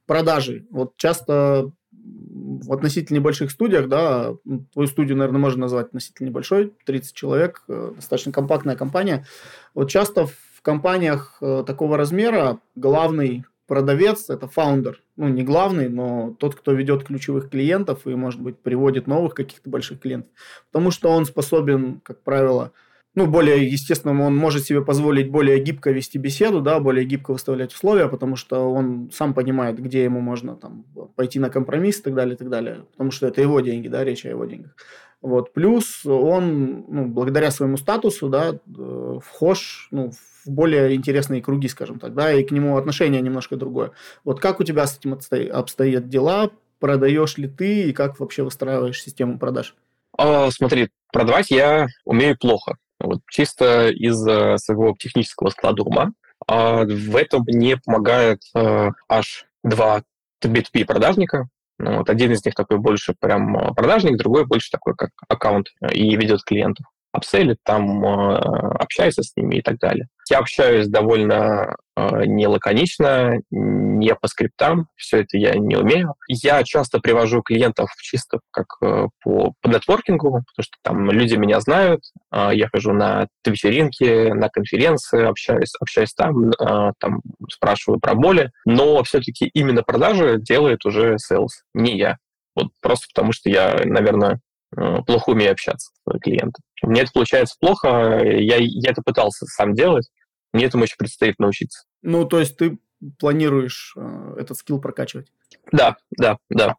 Продажи. Вот часто в относительно небольших студиях, да, твою студию, наверное, можно назвать относительно небольшой, 30 человек, э, достаточно компактная компания. Вот часто в компаниях э, такого размера главный продавец – это фаундер. Ну, не главный, но тот, кто ведет ключевых клиентов и, может быть, приводит новых каких-то больших клиентов. Потому что он способен, как правило, ну, более, естественно, он может себе позволить более гибко вести беседу, да, более гибко выставлять условия, потому что он сам понимает, где ему можно там пойти на компромисс и так далее, и так далее, потому что это его деньги, да, речь о его деньгах. Вот. Плюс он, ну, благодаря своему статусу, да, э, вхож ну, в более интересные круги, скажем так, да, и к нему отношение немножко другое. Вот как у тебя с этим обстоят дела? Продаешь ли ты и как вообще выстраиваешь систему продаж? А, смотри, продавать я умею плохо. Вот, чисто из своего технического склада ума. А в этом мне помогает э, аж два B2B продажника. Ну, вот один из них такой больше прям продажник, другой больше такой как аккаунт и ведет клиентов апселит, там э, общается с ними и так далее. Я общаюсь довольно э, не лаконично, не по скриптам, все это я не умею. Я часто привожу клиентов чисто как э, по, по нетворкингу, потому что там люди меня знают, я хожу на вечеринки, на конференции, общаюсь, общаюсь там, там спрашиваю про боли, но все-таки именно продажи делает уже sales, не я. Вот просто потому что я, наверное, плохо умею общаться с клиентом. Меня это получается плохо, я, я это пытался сам делать, мне этому еще предстоит научиться. Ну, то есть ты планируешь э, этот скилл прокачивать? Да, да, да.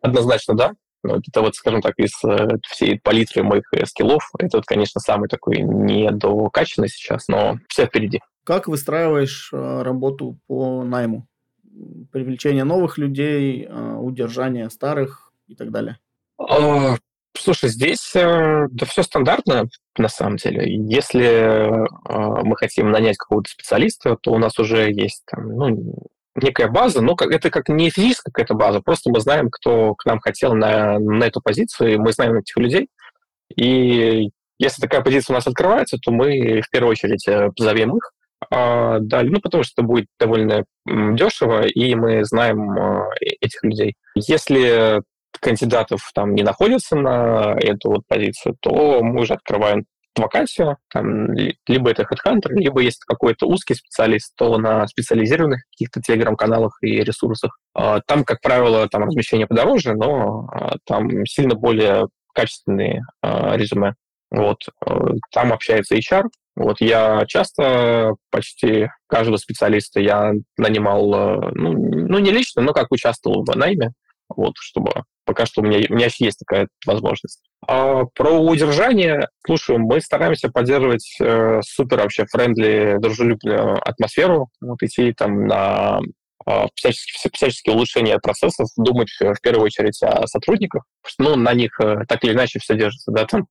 Однозначно, да. Это вот, скажем так, из э, всей палитры моих э, скиллов, это, вот, конечно, самый такой недокачанный сейчас, но все впереди. Как выстраиваешь э, работу по найму? Привлечение новых людей, э, удержание старых и так далее? А, Слушай, здесь э, да все стандартно, на самом деле. Если э, мы хотим нанять какого-то специалиста, то у нас уже есть там, ну, некая база, но это как не физическая какая-то база, просто мы знаем, кто к нам хотел на, на эту позицию, и мы знаем этих людей. И если такая позиция у нас открывается, то мы в первую очередь э, позовем их, а, да, ну, потому что это будет довольно дешево, и мы знаем э, этих людей. Если кандидатов там не находится на эту вот позицию, то мы уже открываем вакансию, там, либо это HeadHunter, либо есть какой-то узкий специалист, то на специализированных каких-то телеграм-каналах и ресурсах. А, там, как правило, там размещение подороже, но а, там сильно более качественные а, резюме. Вот. Там общается HR. Вот я часто, почти каждого специалиста я нанимал, ну, ну не лично, но как участвовал в найме, вот, чтобы пока что у меня, у меня есть такая возможность. А про удержание, слушай, мы стараемся поддерживать э, супер вообще френдли, дружелюбную атмосферу, вот идти там на э, всяческие, всяческие улучшения процессов, думать в первую очередь о сотрудниках, ну, на них э, так или иначе все держится, да, там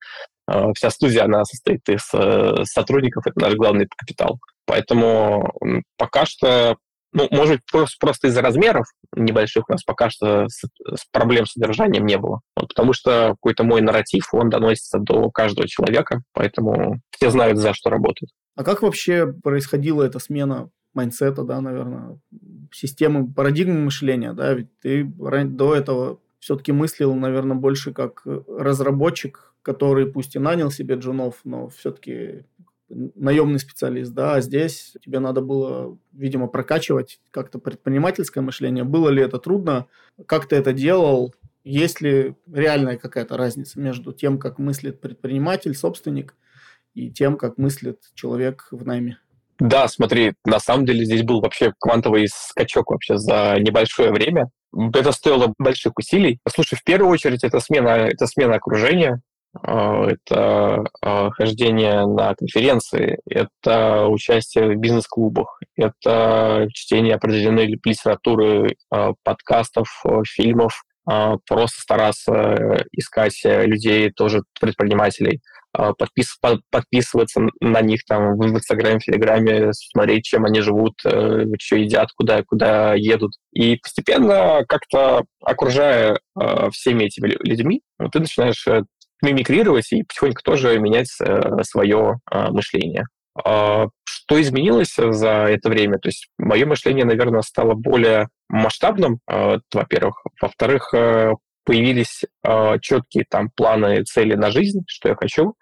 э, вся студия, она состоит из э, сотрудников, это наш главный капитал. Поэтому пока что ну, может просто, просто из-за размеров небольших у нас пока что с, с проблем с содержанием не было. Вот, потому что какой-то мой нарратив, он доносится до каждого человека, поэтому все знают, за что работают. А как вообще происходила эта смена майнсета, да, наверное, системы, парадигмы мышления, да, ведь ты до этого все-таки мыслил, наверное, больше как разработчик, который пусть и нанял себе джунов, но все-таки наемный специалист, да, а здесь тебе надо было, видимо, прокачивать как-то предпринимательское мышление. Было ли это трудно? Как ты это делал? Есть ли реальная какая-то разница между тем, как мыслит предприниматель, собственник, и тем, как мыслит человек в найме? Да, смотри, на самом деле здесь был вообще квантовый скачок вообще за небольшое время. Это стоило больших усилий. Слушай, в первую очередь это смена, это смена окружения, это а, хождение на конференции, это участие в бизнес-клубах, это чтение определенной литературы, а, подкастов, фильмов, просто стараться искать людей, тоже предпринимателей, подпис, подписываться на них там в Инстаграме, в Телеграме, смотреть, чем они живут, э, что едят, куда, куда едут. И постепенно как-то окружая всеми этими людьми, ты начинаешь э, мимикрировать и потихоньку тоже менять э, свое а, мышление. А, что изменилось за это время? То есть мое мышление, наверное, стало более масштабным, во-первых. Во-вторых, э, появились четкие там планы, цели на жизнь, что я хочу.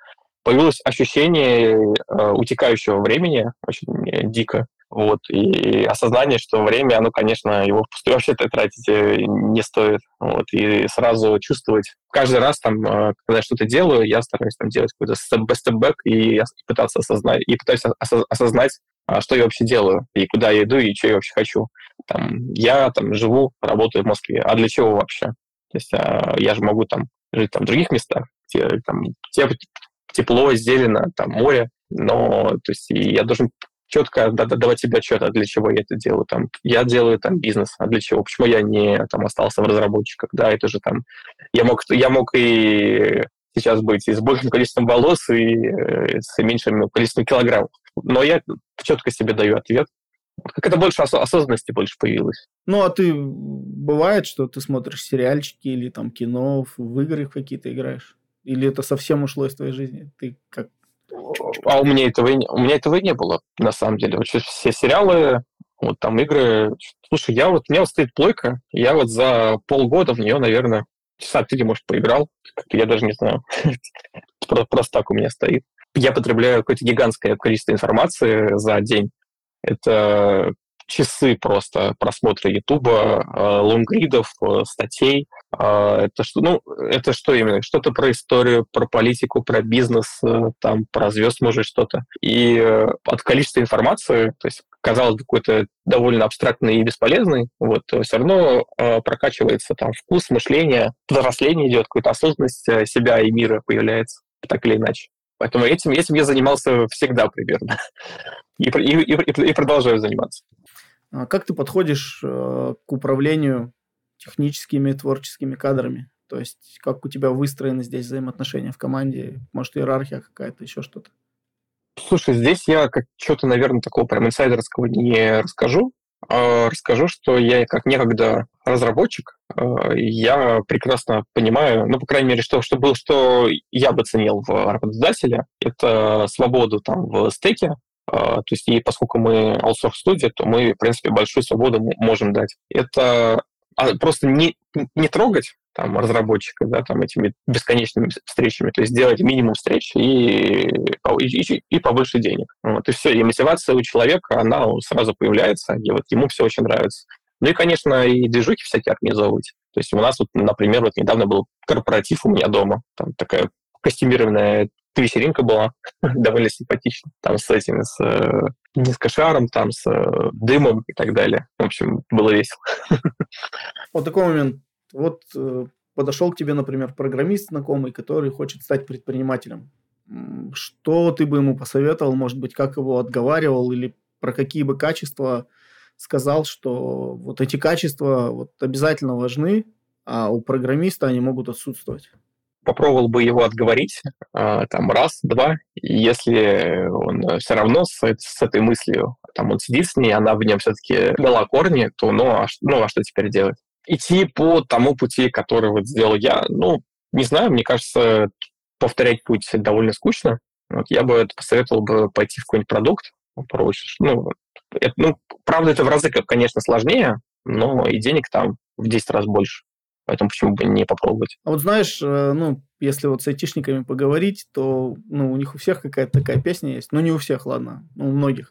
Появилось ощущение утекающего времени, очень дико. Вот, и осознание, что время, оно, конечно, его впустую вообще тратить э, не стоит. Вот, и сразу чувствовать, каждый раз, там, э, когда я что-то делаю, я стараюсь там делать какой-то степ-бэк и пытаться осознать, и пытаюсь осознать, а, что я вообще делаю, и куда я иду, и что я вообще хочу. Там, я там живу, работаю в Москве, а для чего вообще? То есть а, я же могу там жить там, в других местах, где там тепло, зелено, там море, но то есть я должен четко давать себе отчет, а для чего я это делаю. Там, я делаю там бизнес, а для чего? Почему я не там, остался в разработчиках? Да, это же там... Я мог, я мог и сейчас быть и с большим количеством волос, и э, с меньшим количеством килограммов. Но я четко себе даю ответ. Как это больше ос- осознанности больше появилось. Ну, а ты бывает, что ты смотришь сериальчики или там кино, в игры какие-то играешь? Или это совсем ушло из твоей жизни? Ты как а у меня этого у меня этого и не было, на самом деле. Вот все сериалы, вот там игры. Слушай, я вот, у меня вот стоит плойка, я вот за полгода в нее, наверное, часа три, может, поиграл. Я даже не знаю. Просто так у меня стоит. Я потребляю какое-то гигантское количество информации за день. Это часы просто просмотра Ютуба, э, лонгридов, э, статей. А, это что, ну, это что именно? Что-то про историю, про политику, про бизнес, э, там, про звезд, может, что-то. И от количества информации, то есть казалось бы, какой-то довольно абстрактный и бесполезный, вот, все равно прокачивается там вкус, мышление, взросление идет, какая-то осознанность себя и мира появляется, так или иначе. Поэтому этим, этим я занимался всегда примерно. И, и, и, и продолжаю заниматься. А как ты подходишь э, к управлению техническими творческими кадрами? То есть как у тебя выстроены здесь взаимоотношения в команде? Может, иерархия какая-то, еще что-то? Слушай, здесь я как что-то, наверное, такого прям инсайдерского не расскажу. А расскажу, что я как некогда разработчик, э, я прекрасно понимаю, ну, по крайней мере, что, что, было, что я бы ценил в работодателе, это свободу там в стеке, а, то есть, и поскольку мы аутсорс-студия, то мы, в принципе, большую свободу можем дать. Это а, просто не, не трогать там, разработчика, да, там, этими бесконечными встречами, то есть сделать минимум встреч и, и, и побольше денег. Вот, и все. И мотивация у человека, она сразу появляется, и вот ему все очень нравится. Ну и, конечно, и движухи всякие организовывать. То есть у нас, вот, например, вот недавно был корпоратив у меня дома, там такая костюмированная вечеринка была довольно симпатичная. Там с этим, с, э, не с кошаром, там с э, дымом и так далее. В общем, было весело. Вот такой момент. Вот э, подошел к тебе, например, программист знакомый, который хочет стать предпринимателем. Что ты бы ему посоветовал, может быть, как его отговаривал или про какие бы качества сказал, что вот эти качества вот обязательно важны, а у программиста они могут отсутствовать? Попробовал бы его отговорить а, там раз, два, если он все равно с, с этой мыслью, там он сидит с ней, она в нем все-таки дала корни, то ну а, ну, а что теперь делать? Идти по тому пути, который вот сделал я, ну, не знаю, мне кажется, повторять путь довольно скучно. Вот я бы посоветовал бы пойти в какой-нибудь продукт, проще. Ну, это, ну, правда, это в разы, конечно, сложнее, но и денег там в 10 раз больше. Поэтому почему бы не попробовать? А вот знаешь, э, ну, если вот с айтишниками поговорить, то ну, у них у всех какая-то такая песня есть. Ну, не у всех, ладно, ну, у многих.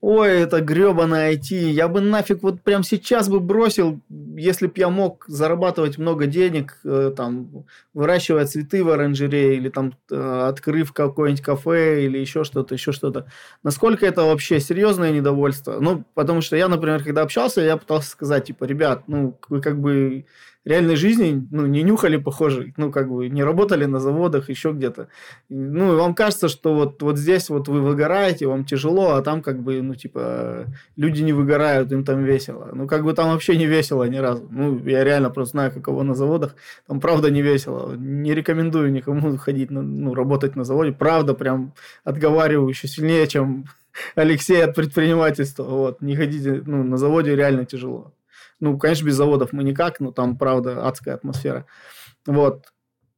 Ой, это гребаное IT. Я бы нафиг вот прям сейчас бы бросил, если бы я мог зарабатывать много денег, э, там, выращивая цветы в оранжерее, или там, э, открыв какое-нибудь кафе, или еще что-то, еще что-то. Насколько это вообще серьезное недовольство? Ну, потому что я, например, когда общался, я пытался сказать, типа, ребят, ну, вы как бы реальной жизни ну, не нюхали, похоже, ну, как бы не работали на заводах, еще где-то. Ну, и вам кажется, что вот, вот здесь вот вы выгораете, вам тяжело, а там как бы, ну, типа, люди не выгорают, им там весело. Ну, как бы там вообще не весело ни разу. Ну, я реально просто знаю, каково на заводах. Там правда не весело. Не рекомендую никому ходить, на, ну, работать на заводе. Правда, прям отговариваю еще сильнее, чем Алексей от предпринимательства. Вот, не ходите, ну, на заводе реально тяжело. Ну, конечно, без заводов мы никак, но там, правда, адская атмосфера. Вот.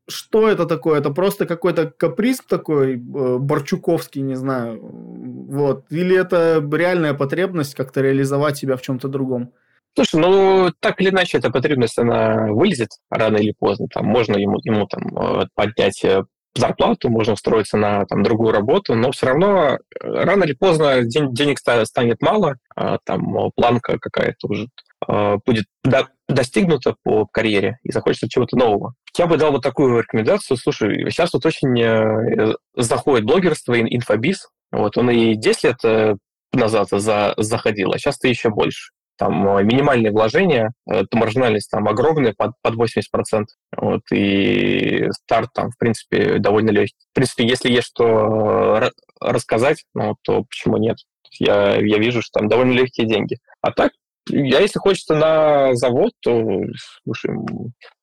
Что это такое? Это просто какой-то каприз такой, э, Борчуковский, не знаю. Вот. Или это реальная потребность как-то реализовать себя в чем-то другом? Слушай, ну, так или иначе, эта потребность, она вылезет рано или поздно. Там можно ему, ему там, э, поднять э, зарплату, можно устроиться на там, другую работу, но все равно рано или поздно день, денег станет мало, а там планка какая-то уже Э, будет достигнуто по карьере и захочется чего-то нового. Я бы дал вот такую рекомендацию. Слушай, сейчас вот очень э, заходит блогерство, инфобиз. Вот он и 10 лет э, назад за, заходил, а сейчас-то еще больше. Там минимальные вложения, то маржинальность там огромная, под, под 80%. Вот, и старт там, в принципе, довольно легкий. В принципе, если есть что рассказать, ну, то почему нет? Я, я вижу, что там довольно легкие деньги. А так, я, если хочется на завод, то, слушай,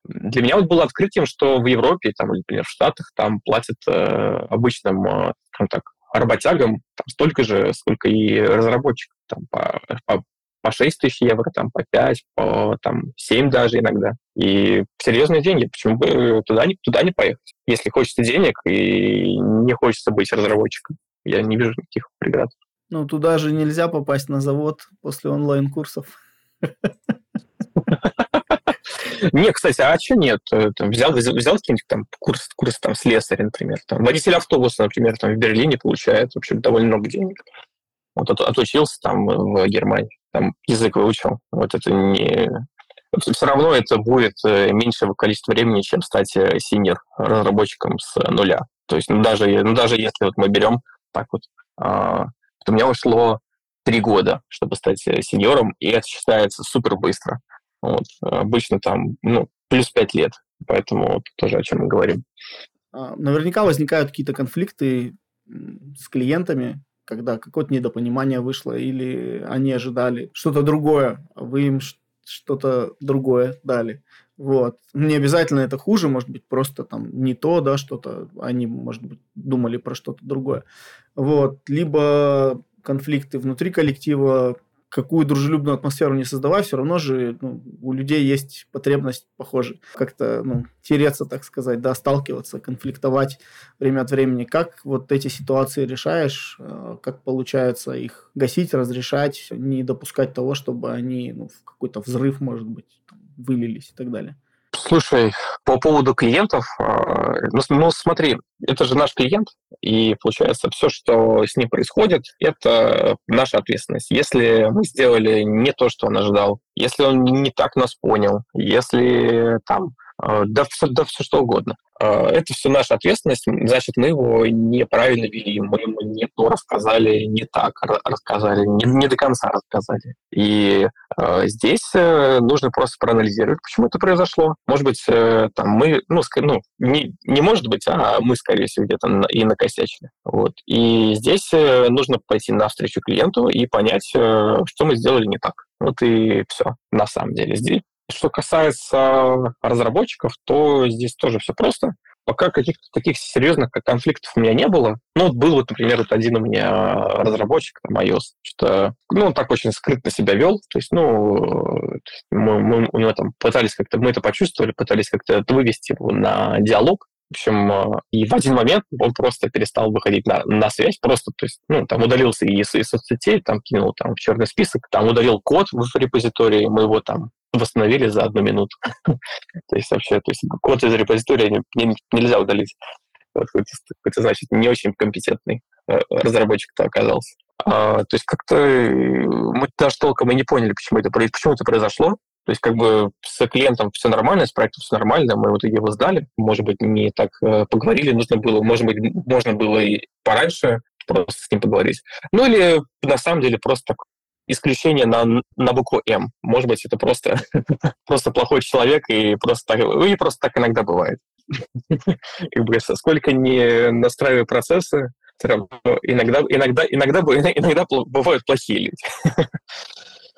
для меня вот было открытием, что в Европе, там, например, в Штатах, там платят э, обычным, э, так, работягам там, столько же, сколько и разработчикам, там, по, по, по 6 тысяч евро, там, по 5, по там, 7 даже иногда. И серьезные деньги, почему бы туда не, туда не поехать? Если хочется денег и не хочется быть разработчиком, я не вижу никаких преград. Ну, туда же нельзя попасть на завод после онлайн-курсов. Не, кстати, а что нет? Э, взял, взял какие-нибудь там курс, курс там слесаря, например. Там, водитель автобуса, например, там в Берлине получает, в общем, довольно много денег. Вот от, отучился там в Германии, там язык выучил. Вот это не... Все равно это будет э, меньшего количества времени, чем стать э, синер разработчиком с нуля. То есть, ну, даже, ну, даже если вот мы берем так вот, а, у меня ушло три года, чтобы стать сеньором, и это считается супер быстро. Вот. Обычно там ну, плюс пять лет, поэтому вот тоже о чем мы говорим. А, наверняка возникают какие-то конфликты с клиентами, когда какое-то недопонимание вышло, или они ожидали что-то другое, а вы им что-то другое дали. Вот. Не обязательно это хуже, может быть, просто там не то, да, что-то, они, может быть, думали про что-то другое. Вот. Либо конфликты внутри коллектива, какую дружелюбную атмосферу не создавай, все равно же ну, у людей есть потребность, похоже, как-то ну, тереться, так сказать, да, сталкиваться, конфликтовать время от времени. Как вот эти ситуации решаешь, э, как получается их гасить, разрешать, не допускать того, чтобы они ну, в какой-то взрыв, может быть, вылились и так далее? Слушай, по поводу клиентов, а, ну, ну смотри, это же наш клиент, и получается все, что с ним происходит, это наша ответственность. Если мы сделали не то, что он ожидал, если он не так нас понял, если там да, все, да все что угодно. А, это все наша ответственность, значит, мы его неправильно вели, мы ему не то рассказали, не так рассказали, не, не до конца рассказали. И э, здесь нужно просто проанализировать, почему это произошло. Может быть, э, там мы, ну, ск- ну не, не может быть, а мы, скорее всего, где-то и накосячили. Вот. И здесь э, нужно пойти навстречу клиенту и понять, э, что мы сделали не так. Вот и все, на самом деле. Здесь что касается разработчиков, то здесь тоже все просто. Пока каких-то таких серьезных конфликтов у меня не было. Ну, вот был вот, например, вот один у меня разработчик, там, iOS, что, ну, он так очень скрытно себя вел. То есть, ну, мы, мы у него там пытались как-то, мы это почувствовали, пытались как-то вывести его на диалог. В общем, и в один момент он просто перестал выходить на, на связь, просто, то есть, ну, там удалился из, из соцсетей, там кинул там в черный список, там удалил код в репозитории, мы его там восстановили за одну минуту. то есть вообще, то есть код из репозитория не, нельзя удалить. Вот, это значит не очень компетентный э, разработчик-то оказался. А, то есть как-то э, мы даже толком и не поняли, почему это, почему это произошло. То есть как бы с клиентом все нормально, с проектом все нормально, мы в итоге его сдали. Может быть, не так э, поговорили, нужно было, может быть, можно было и пораньше просто с ним поговорить. Ну или на самом деле просто так исключение на, на букву М. Может быть, это просто, просто плохой человек, и просто и просто так иногда бывает. Как бы, сколько не настраиваю процессы, иногда, иногда, иногда, иногда бывают плохие люди.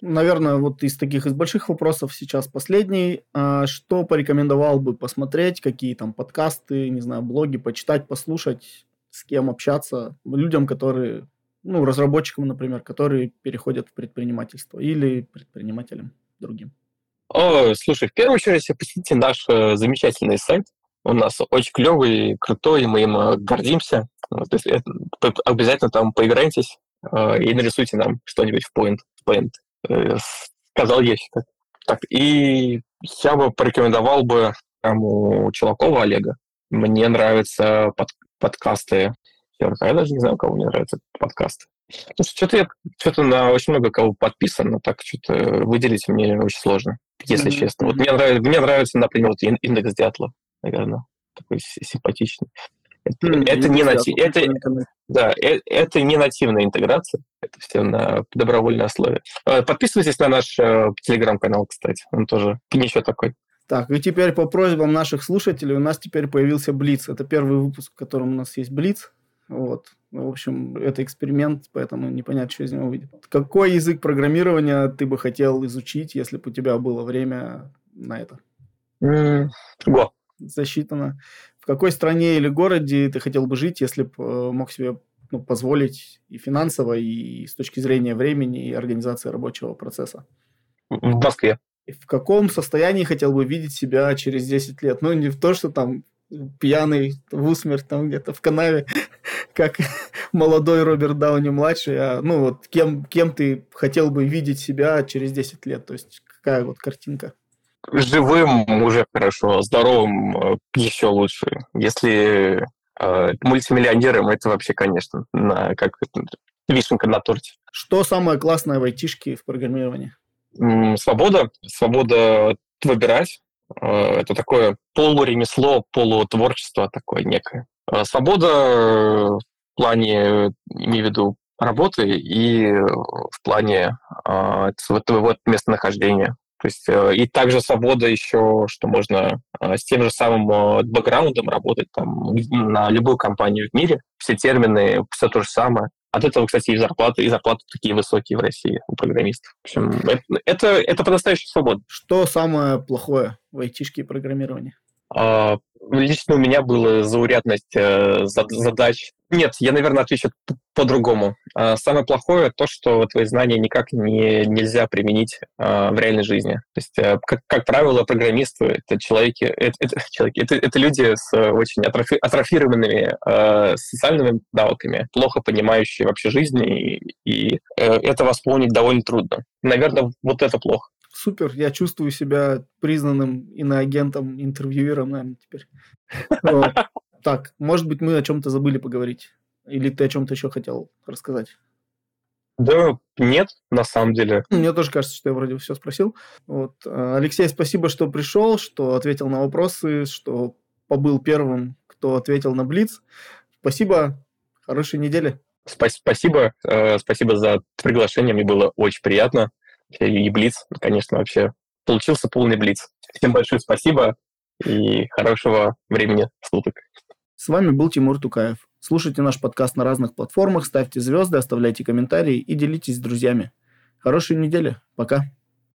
Наверное, вот из таких из больших вопросов сейчас последний. А что порекомендовал бы посмотреть, какие там подкасты, не знаю, блоги, почитать, послушать, с кем общаться, людям, которые ну, разработчикам, например, которые переходят в предпринимательство или предпринимателям другим? О, слушай, в первую очередь посетите наш э, замечательный сайт. У нас очень клевый, крутой, мы им э, гордимся. Вот, если это, обязательно там поиграйтесь э, и нарисуйте нам что-нибудь в Point. Point. Э, сказал я так. так. И я бы порекомендовал бы там, у Челакова Олега. Мне нравятся под, подкасты А я даже не знаю, кого мне нравятся подкасты. Что-то я что-то на очень много кого подписан, но так что-то выделить мне очень сложно, если mm-hmm. честно. Вот мне нравится, мне нравится, например, вот индекс Дятла, наверное, такой симпатичный. Это, mm-hmm. это не нати... это, да, это, это не нативная интеграция, это все на добровольной основе. Э, подписывайтесь на наш э, телеграм-канал, кстати, он тоже ничего такой. Так, и теперь по просьбам наших слушателей у нас теперь появился Блиц. Это первый выпуск, в котором у нас есть Блиц. Вот. В общем, это эксперимент, поэтому непонятно, что из него выйдет. Какой язык программирования ты бы хотел изучить, если бы у тебя было время на это? Го. Засчитано. В какой стране или городе ты хотел бы жить, если бы э, мог себе ну, позволить и финансово, и с точки зрения времени, и организации рабочего процесса? В Москве. В каком состоянии хотел бы видеть себя через 10 лет? Ну, не в то, что там пьяный в усмерть там где-то в канаве, как молодой Роберт Дауни-младший, а ну вот кем, кем ты хотел бы видеть себя через 10 лет? То есть какая вот картинка? Живым уже хорошо, здоровым э, еще лучше. Если э, мультимиллионером, это вообще, конечно, на, как вишенка на торте. Что самое классное в айтишке в программировании? Свобода. Свобода выбирать. Э, это такое полуремесло, полутворчество такое некое. Э, свобода в плане, имею в виду, работы и в плане э, твоего местонахождения. То есть и также свобода еще, что можно с тем же самым бэкграундом работать там на любую компанию в мире. Все термины, все то же самое. От этого, кстати, и зарплаты, и зарплаты такие высокие в России у программистов. В общем, это, это, это по-настоящему свобода. Что самое плохое в айтишке и программировании? А, лично у меня была заурядность э, задач. Нет, я, наверное, отвечу по-другому. А, самое плохое то, что твои знания никак не, нельзя применить а, в реальной жизни. То есть, э, как, как правило, программисты — это человеки, это, это, человеки, это, это люди с очень атрофи, атрофированными э, социальными навыками, плохо понимающие вообще жизнь, и, и э, это восполнить довольно трудно. Наверное, вот это плохо супер, я чувствую себя признанным иноагентом, интервьюером, наверное, теперь. Так, может быть, мы о чем-то забыли поговорить? Или ты о чем-то еще хотел рассказать? Да, нет, на самом деле. Мне тоже кажется, что я вроде все спросил. Вот. Алексей, спасибо, что пришел, что ответил на вопросы, что побыл первым, кто ответил на Блиц. Спасибо, хорошей недели. Спасибо, э, спасибо за приглашение, мне было очень приятно и Блиц, конечно, вообще получился полный Блиц. Всем большое спасибо и хорошего времени суток. С вами был Тимур Тукаев. Слушайте наш подкаст на разных платформах, ставьте звезды, оставляйте комментарии и делитесь с друзьями. Хорошей недели. Пока.